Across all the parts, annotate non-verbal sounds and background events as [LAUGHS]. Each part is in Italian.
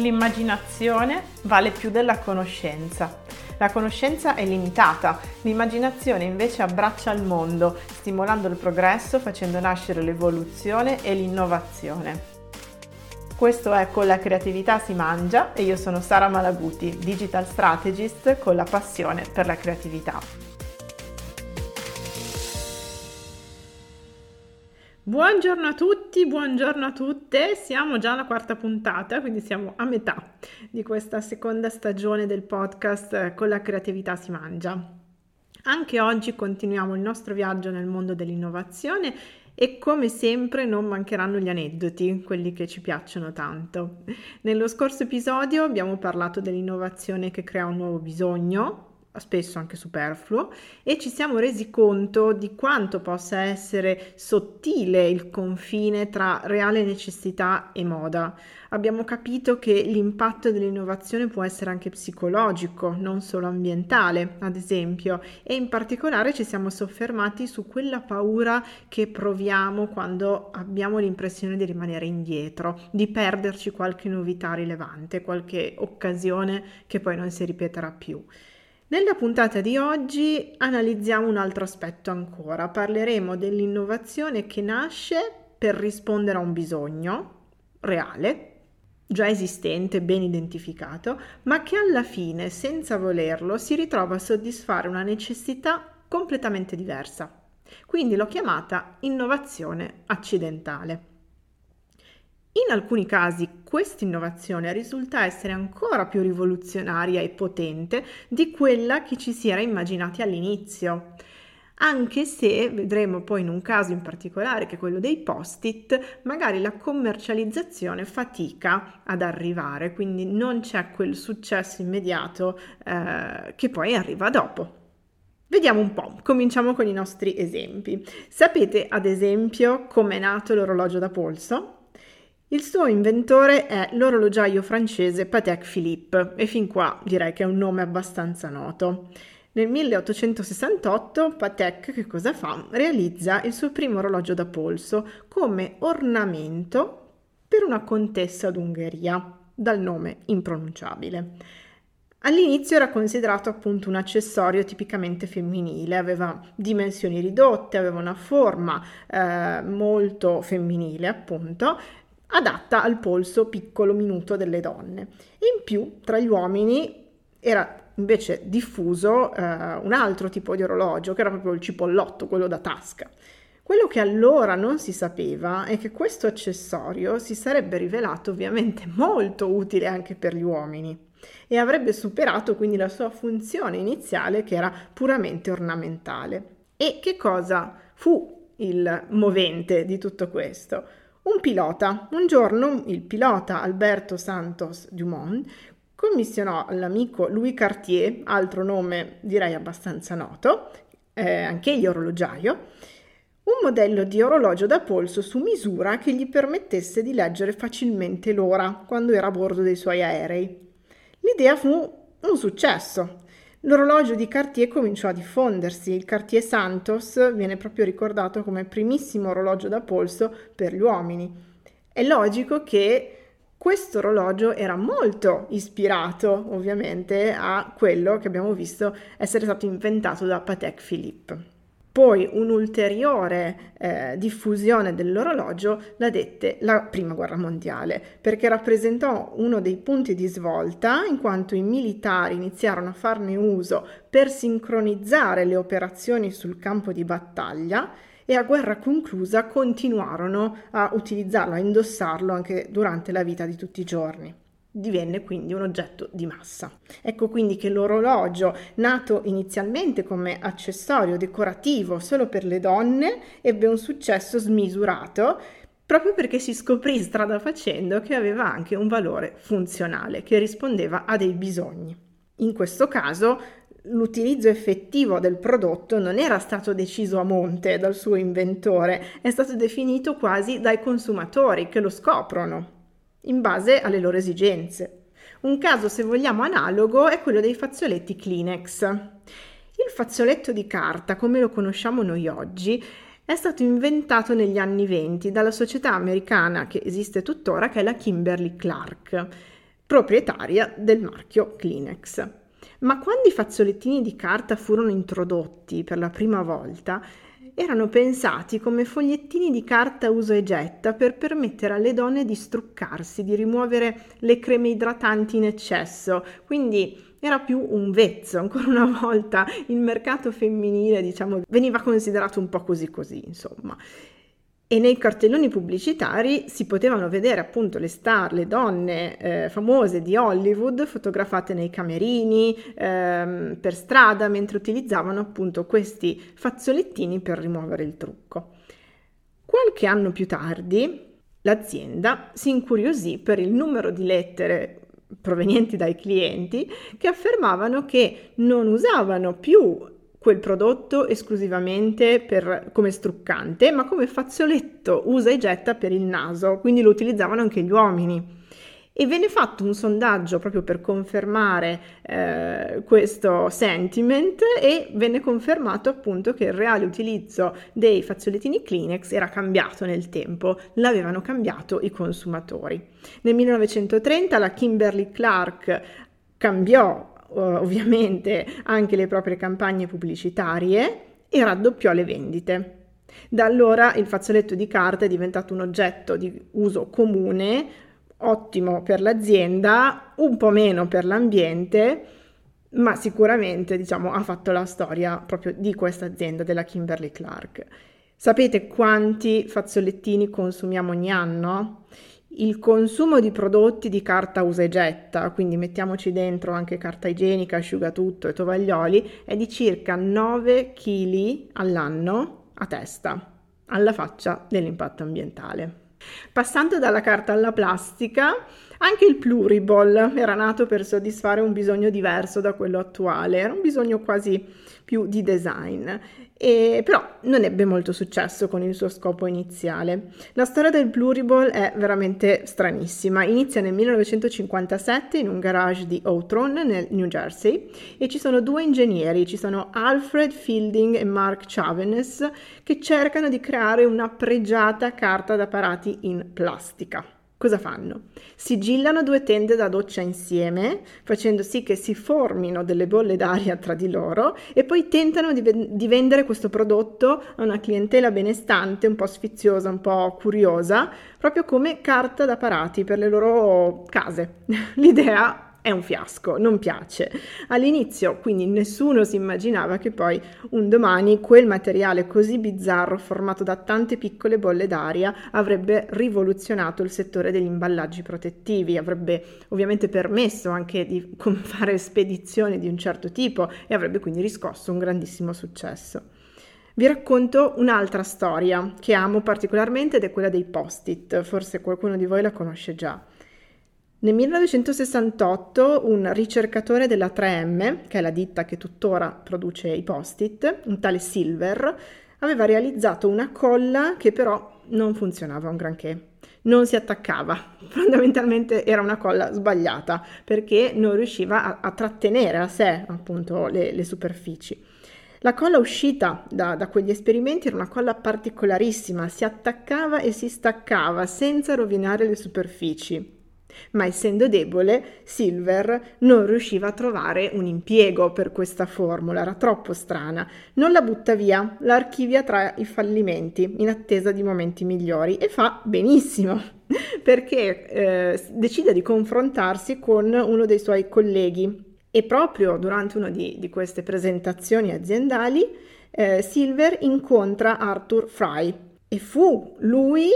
L'immaginazione vale più della conoscenza. La conoscenza è limitata, l'immaginazione invece abbraccia il mondo, stimolando il progresso, facendo nascere l'evoluzione e l'innovazione. Questo è Con la creatività si mangia e io sono Sara Malaguti, digital strategist con la passione per la creatività. Buongiorno a tutti, buongiorno a tutte, siamo già alla quarta puntata, quindi siamo a metà di questa seconda stagione del podcast eh, Con la creatività si mangia. Anche oggi continuiamo il nostro viaggio nel mondo dell'innovazione e come sempre non mancheranno gli aneddoti, quelli che ci piacciono tanto. Nello scorso episodio abbiamo parlato dell'innovazione che crea un nuovo bisogno, spesso anche superfluo, e ci siamo resi conto di quanto possa essere sottile il confine tra reale necessità e moda. Abbiamo capito che l'impatto dell'innovazione può essere anche psicologico, non solo ambientale, ad esempio, e in particolare ci siamo soffermati su quella paura che proviamo quando abbiamo l'impressione di rimanere indietro, di perderci qualche novità rilevante, qualche occasione che poi non si ripeterà più. Nella puntata di oggi analizziamo un altro aspetto ancora, parleremo dell'innovazione che nasce per rispondere a un bisogno reale, già esistente, ben identificato, ma che alla fine, senza volerlo, si ritrova a soddisfare una necessità completamente diversa. Quindi l'ho chiamata innovazione accidentale. In alcuni casi questa innovazione risulta essere ancora più rivoluzionaria e potente di quella che ci si era immaginati all'inizio. Anche se vedremo poi in un caso in particolare, che è quello dei post-it, magari la commercializzazione fatica ad arrivare, quindi non c'è quel successo immediato eh, che poi arriva dopo. Vediamo un po', cominciamo con i nostri esempi. Sapete ad esempio come è nato l'orologio da polso? Il suo inventore è l'orologiaio francese Patek Philippe e fin qua direi che è un nome abbastanza noto. Nel 1868 Patek che cosa fa? Realizza il suo primo orologio da polso come ornamento per una contessa d'Ungheria, dal nome impronunciabile. All'inizio era considerato appunto un accessorio tipicamente femminile, aveva dimensioni ridotte, aveva una forma eh, molto femminile appunto adatta al polso piccolo minuto delle donne. In più, tra gli uomini era invece diffuso eh, un altro tipo di orologio, che era proprio il cipollotto, quello da tasca. Quello che allora non si sapeva è che questo accessorio si sarebbe rivelato ovviamente molto utile anche per gli uomini e avrebbe superato quindi la sua funzione iniziale che era puramente ornamentale. E che cosa fu il movente di tutto questo? Un pilota. Un giorno il pilota Alberto Santos Dumont commissionò all'amico Louis Cartier, altro nome direi abbastanza noto, eh, anche egli orologiaio, un modello di orologio da polso su misura che gli permettesse di leggere facilmente l'ora quando era a bordo dei suoi aerei. L'idea fu un successo. L'orologio di Cartier cominciò a diffondersi. Il Cartier Santos viene proprio ricordato come primissimo orologio da polso per gli uomini. È logico che questo orologio era molto ispirato ovviamente a quello che abbiamo visto essere stato inventato da Patek Philippe. Poi un'ulteriore eh, diffusione dell'orologio la dette la Prima Guerra Mondiale, perché rappresentò uno dei punti di svolta in quanto i militari iniziarono a farne uso per sincronizzare le operazioni sul campo di battaglia e a guerra conclusa continuarono a utilizzarlo, a indossarlo anche durante la vita di tutti i giorni divenne quindi un oggetto di massa. Ecco quindi che l'orologio, nato inizialmente come accessorio decorativo solo per le donne, ebbe un successo smisurato proprio perché si scoprì strada facendo che aveva anche un valore funzionale, che rispondeva a dei bisogni. In questo caso l'utilizzo effettivo del prodotto non era stato deciso a monte dal suo inventore, è stato definito quasi dai consumatori che lo scoprono in base alle loro esigenze. Un caso, se vogliamo, analogo è quello dei fazzoletti Kleenex. Il fazzoletto di carta, come lo conosciamo noi oggi, è stato inventato negli anni 20 dalla società americana che esiste tuttora, che è la Kimberly Clark. proprietaria del marchio Kleenex. Ma quando i fazzolettini di carta furono introdotti per la prima volta, erano pensati come fogliettini di carta uso e getta per permettere alle donne di struccarsi, di rimuovere le creme idratanti in eccesso. Quindi era più un vezzo, ancora una volta il mercato femminile, diciamo, veniva considerato un po' così così, insomma e nei cartelloni pubblicitari si potevano vedere appunto le star, le donne eh, famose di Hollywood fotografate nei camerini, ehm, per strada, mentre utilizzavano appunto questi fazzolettini per rimuovere il trucco. Qualche anno più tardi l'azienda si incuriosì per il numero di lettere provenienti dai clienti che affermavano che non usavano più quel prodotto esclusivamente per, come struccante, ma come fazzoletto usa e getta per il naso, quindi lo utilizzavano anche gli uomini. E venne fatto un sondaggio proprio per confermare eh, questo sentiment e venne confermato appunto che il reale utilizzo dei fazzolettini Kleenex era cambiato nel tempo, l'avevano cambiato i consumatori. Nel 1930 la Kimberly Clark cambiò ovviamente anche le proprie campagne pubblicitarie e raddoppiò le vendite. Da allora il fazzoletto di carta è diventato un oggetto di uso comune, ottimo per l'azienda, un po' meno per l'ambiente, ma sicuramente diciamo, ha fatto la storia proprio di questa azienda, della Kimberly Clark. Sapete quanti fazzolettini consumiamo ogni anno? Il consumo di prodotti di carta usa e getta, quindi mettiamoci dentro anche carta igienica, asciugatutto e tovaglioli, è di circa 9 kg all'anno a testa, alla faccia dell'impatto ambientale. Passando dalla carta alla plastica, anche il pluriball era nato per soddisfare un bisogno diverso da quello attuale, era un bisogno quasi più di design, e, però non ebbe molto successo con il suo scopo iniziale. La storia del pluriball è veramente stranissima, inizia nel 1957 in un garage di Outron nel New Jersey e ci sono due ingegneri, ci sono Alfred Fielding e Mark Chavenes che cercano di creare una pregiata carta da parati in plastica. Cosa fanno? Sigillano due tende da doccia insieme, facendo sì che si formino delle bolle d'aria tra di loro e poi tentano di, di vendere questo prodotto a una clientela benestante, un po' sfiziosa, un po' curiosa, proprio come carta da parati per le loro case. [LAUGHS] L'idea è un fiasco, non piace. All'inizio quindi nessuno si immaginava che poi un domani quel materiale così bizzarro formato da tante piccole bolle d'aria avrebbe rivoluzionato il settore degli imballaggi protettivi, avrebbe ovviamente permesso anche di fare spedizioni di un certo tipo e avrebbe quindi riscosso un grandissimo successo. Vi racconto un'altra storia che amo particolarmente ed è quella dei post-it, forse qualcuno di voi la conosce già. Nel 1968 un ricercatore della 3M, che è la ditta che tuttora produce i post-it, un tale Silver, aveva realizzato una colla che però non funzionava un granché. Non si attaccava, [LAUGHS] fondamentalmente era una colla sbagliata perché non riusciva a, a trattenere a sé appunto le, le superfici. La colla uscita da, da, quegli esperimenti era una colla particolarissima, si attaccava e si staccava senza rovinare le superfici. Ma essendo debole, Silver non riusciva a trovare un impiego per questa formula, era troppo strana. Non la butta via, la archivia tra i fallimenti, in attesa di momenti migliori, e fa benissimo, [LAUGHS] perché eh, decide di confrontarsi con uno dei suoi colleghi. E proprio durante una di, di queste presentazioni aziendali, eh, Silver incontra Arthur Fry e fu lui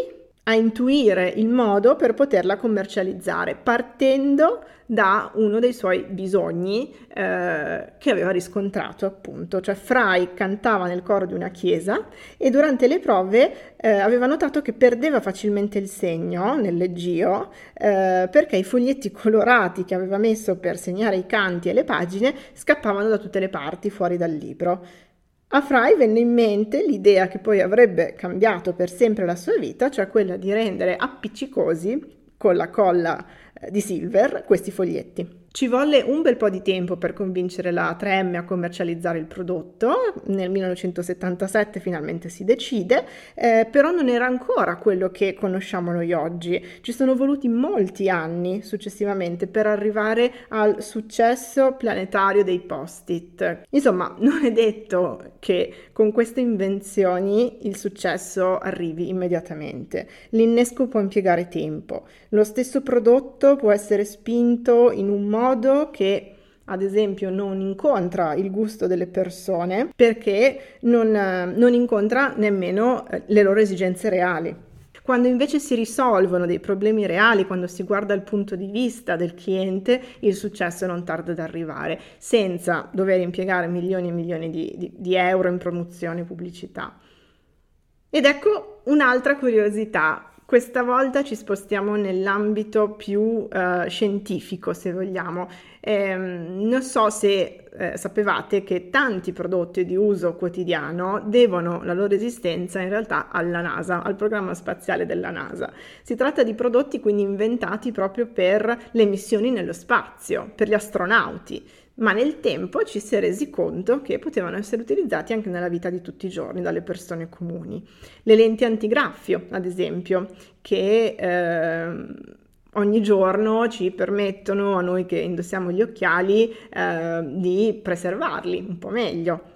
a intuire il modo per poterla commercializzare, partendo da uno dei suoi bisogni eh, che aveva riscontrato appunto, cioè Fry cantava nel coro di una chiesa e durante le prove eh, aveva notato che perdeva facilmente il segno nel leggio eh, perché i foglietti [LAUGHS] colorati che aveva messo per segnare i canti e le pagine scappavano da tutte le parti fuori dal libro. A Fry venne in mente l'idea che poi avrebbe cambiato per sempre la sua vita, cioè quella di rendere appiccicosi con la colla eh, di Silver questi foglietti. Ci volle un bel po' di tempo per convincere la 3M a commercializzare il prodotto, nel 1977 finalmente si decide, eh, però non era ancora quello che conosciamo noi oggi. Ci sono voluti molti anni successivamente per arrivare al successo planetario dei post-it. Insomma, non è detto che con queste invenzioni il successo arrivi immediatamente. L'innesco può impiegare tempo. Lo stesso prodotto può essere spinto in un modo modo che ad esempio non incontra il gusto delle persone perché non, non incontra nemmeno eh, le loro esigenze reali. Quando invece si risolvono dei problemi reali, quando si guarda il punto di vista del cliente, il successo non tarda ad arrivare, senza dover impiegare milioni e milioni di, di, di euro in promozione e pubblicità. Ed ecco un'altra curiosità questa volta ci spostiamo nell'ambito più uh, scientifico, se vogliamo. Eh, non so se eh, sapevate che tanti prodotti di uso quotidiano devono la loro esistenza in realtà alla NASA, al programma spaziale della NASA. Si tratta di prodotti quindi inventati proprio per le missioni nello spazio, per gli astronauti ma nel tempo ci si è resi conto che potevano essere utilizzati anche nella vita di tutti i giorni dalle persone comuni. Le lenti antigraffio, ad esempio, che eh, ogni giorno ci permettono a noi che indossiamo gli occhiali eh, di preservarli un po' meglio.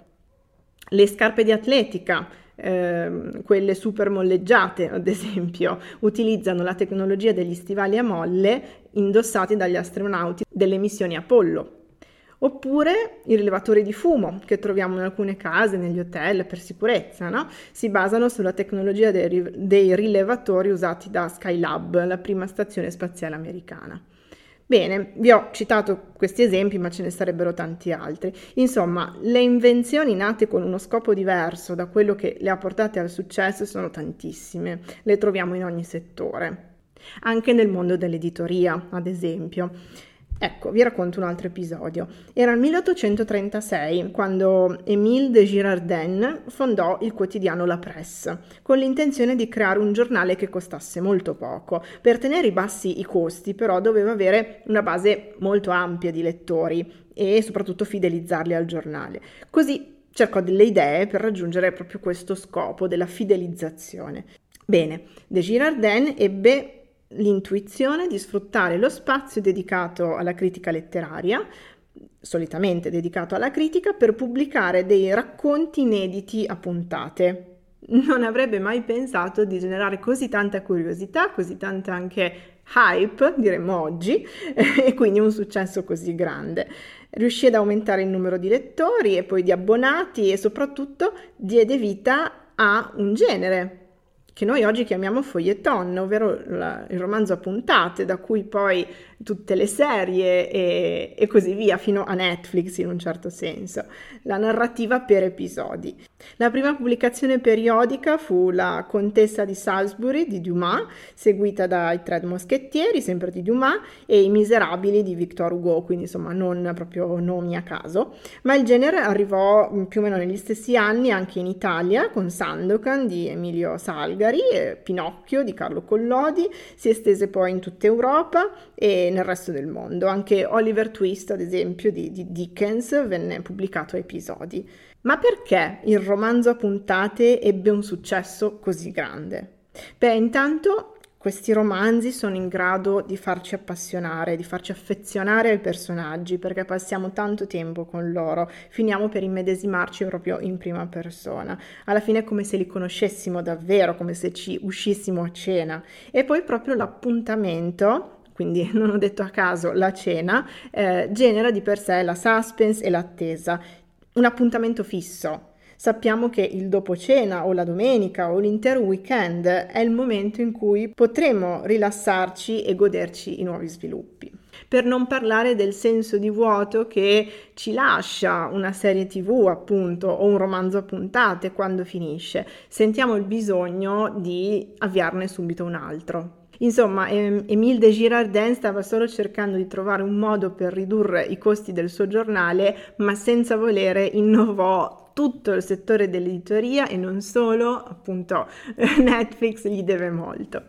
Le scarpe di atletica, eh, quelle super molleggiate, ad esempio, utilizzano la tecnologia degli stivali a molle indossati dagli astronauti delle missioni Apollo Oppure i rilevatori di fumo che troviamo in alcune case, negli hotel per sicurezza, no? si basano sulla tecnologia dei, dei rilevatori usati da Skylab, la prima stazione spaziale americana. Bene, vi ho citato questi esempi, ma ce ne sarebbero tanti altri. Insomma, le invenzioni nate con uno scopo diverso da quello che le ha portate al successo sono tantissime, le troviamo in ogni settore, anche nel mondo dell'editoria, ad esempio. Ecco, vi racconto un altro episodio. Era il 1836 quando Émile de Girardin fondò il quotidiano La Presse, con l'intenzione di creare un giornale che costasse molto poco. Per tenere bassi i costi, però, doveva avere una base molto ampia di lettori e soprattutto fidelizzarli al giornale. Così cercò delle idee per raggiungere proprio questo scopo della fidelizzazione. Bene, De Girardin ebbe l'intuizione di sfruttare lo spazio dedicato alla critica letteraria, solitamente dedicato alla critica, per pubblicare dei racconti inediti a puntate. Non avrebbe mai pensato di generare così tanta curiosità, così tanta anche hype, diremmo oggi, [LAUGHS] e quindi un successo così grande. Riuscì ad aumentare il numero di lettori e poi di abbonati e soprattutto diede vita a un genere, che noi oggi chiamiamo feuilleton, ovvero la, il romanzo a puntate, da cui poi tutte le serie e, e, così via, fino a Netflix in un certo senso, la narrativa per episodi. La prima pubblicazione periodica fu La Contessa di Salisbury di Dumas, seguita dai Tre Moschettieri, sempre di Dumas, e I Miserabili di Victor Hugo, quindi insomma non proprio nomi a caso, ma il genere arrivò mm, più o meno negli stessi anni anche in Italia con Sandokan di Emilio Salgari Pinocchio di Carlo Collodi, si estese poi in tutta Europa e nel resto del mondo. Anche Oliver Twist, ad esempio, di, di Dickens venne pubblicato a episodi. Ma perché il romanzo a puntate ebbe un successo così grande? Beh, intanto questi romanzi sono in grado di farci appassionare, di farci affezionare ai personaggi perché passiamo tanto tempo con loro, finiamo per immedesimarci proprio in prima persona. Alla fine è come se li conoscessimo davvero, come se ci uscissimo a cena. E poi proprio l'appuntamento quindi [LAUGHS] non ho detto a caso la cena, eh, genera di per sé la suspense e l'attesa, un appuntamento fisso. Sappiamo che il dopo cena o la domenica o l'intero weekend è il momento in cui potremo rilassarci e goderci i nuovi sviluppi. Per non parlare del senso di vuoto che ci lascia una serie tv appunto o un romanzo a puntate quando finisce. Sentiamo il bisogno di avviarne subito un altro. Insomma, Emile de Girardin stava solo cercando di trovare un modo per ridurre i costi del suo giornale, ma senza volere innovò tutto il settore dell'editoria e non solo, appunto [LAUGHS] Netflix gli deve molto.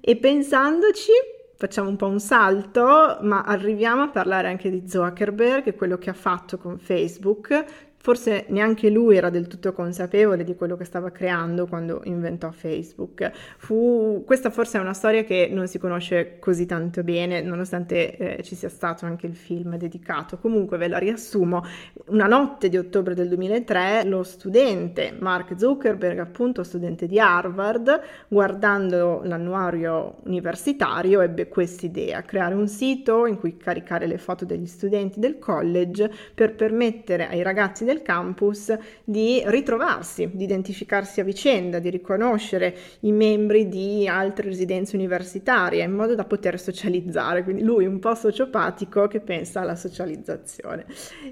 E pensandoci, facciamo un po' un salto, ma arriviamo a parlare anche di Zuckerberg, quello che ha fatto con Facebook, Forse neanche lui era del tutto consapevole di quello che stava creando quando inventò Facebook. Fu, questa forse è una storia che non si conosce così tanto bene, nonostante eh, ci sia stato anche il film dedicato. Comunque ve la riassumo. Una notte di ottobre del 2003 lo studente Mark Zuckerberg, appunto studente di Harvard, guardando l'annuario universitario ebbe quest'idea, creare un sito in cui caricare le foto degli studenti del college per permettere ai ragazzi del campus di ritrovarsi, di identificarsi a vicenda, di riconoscere i membri di altre residenze universitarie in modo da poter socializzare. Quindi lui un po' sociopatico che pensa alla socializzazione.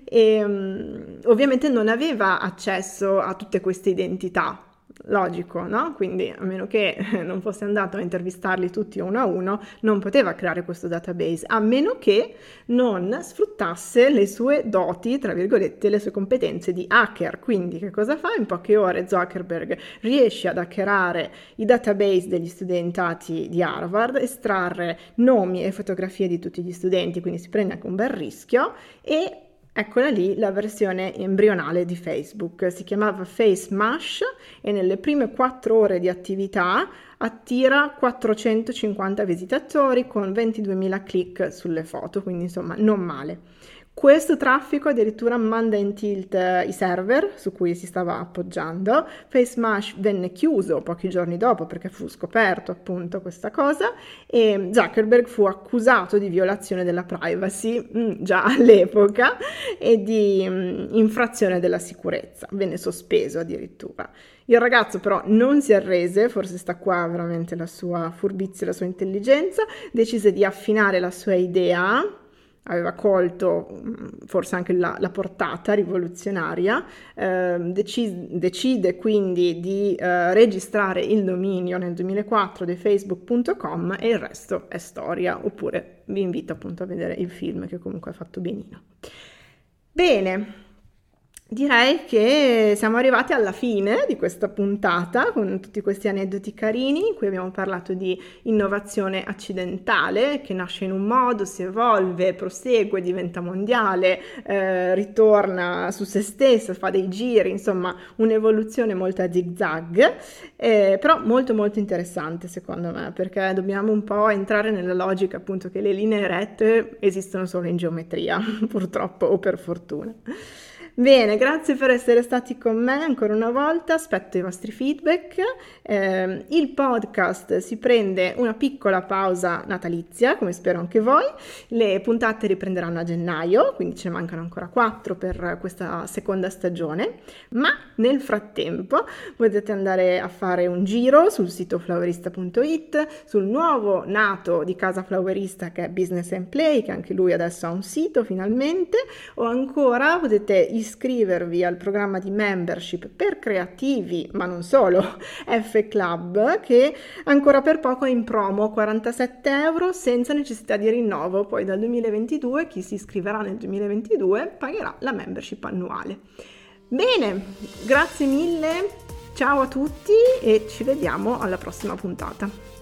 E um, ovviamente non aveva accesso a tutte queste identità logico, no? Quindi a meno che [LAUGHS] non fosse andato a intervistarli tutti uno a uno, non poteva creare questo database, a meno che non sfruttasse le sue doti, tra virgolette, le sue competenze di hacker. Quindi che cosa fa? In poche ore Zuckerberg riesce ad hackerare i database degli studentati di Harvard, estrarre nomi e fotografie di tutti gli studenti, quindi si prende anche un bel rischio e Eccola lì la versione embrionale di Facebook, si chiamava Face Mash e nelle prime 4 ore di attività attira 450 visitatori con 22.000 click sulle foto, quindi insomma non male. Questo traffico addirittura manda in tilt eh, i server su cui si stava appoggiando. FaceMash venne chiuso pochi giorni dopo perché fu scoperto appunto questa cosa e Zuckerberg fu accusato di violazione della privacy mm, già [LAUGHS] all'epoca e di mm, infrazione della sicurezza. Venne sospeso addirittura. Il ragazzo però non si arrese, forse sta qua veramente la sua furbizia, la sua intelligenza, decise di affinare la sua idea aveva colto mm, forse anche la, la portata rivoluzionaria, eh, decide, decide, quindi di eh, registrare il dominio nel 2004 di facebook.com e il resto è storia, oppure vi invito appunto a vedere il film che comunque è fatto benino. Bene, Direi che siamo arrivati alla fine di questa puntata con tutti questi aneddoti carini in cui abbiamo parlato di innovazione accidentale che nasce in un modo, si evolve, prosegue, diventa mondiale, eh, ritorna su se stessa, fa dei giri, insomma un'evoluzione molto a zigzag, eh, però molto molto interessante secondo me perché dobbiamo un po' entrare nella logica appunto che le linee rette esistono solo in geometria [LAUGHS] purtroppo o per fortuna. Bene, grazie per essere stati con me ancora una volta, aspetto i vostri feedback. Eh, il podcast si prende una piccola pausa natalizia, come spero anche voi. Le puntate riprenderanno a gennaio, quindi ce ne mancano ancora quattro per questa seconda stagione, ma nel frattempo potete andare a fare un giro sul sito flowerista.it, sul nuovo nato di Casa Flowerista che è Business and Play, che anche lui adesso ha un sito finalmente, o ancora potete iscrivervi iscrivervi al programma di membership per creativi, ma non solo, [LAUGHS] F Club, che ancora per poco è in promo, 47 euro senza necessità di rinnovo. Poi dal 2022 chi si iscriverà nel 2022 pagherà la membership annuale. Bene, grazie mille, ciao a tutti e ci vediamo alla prossima puntata.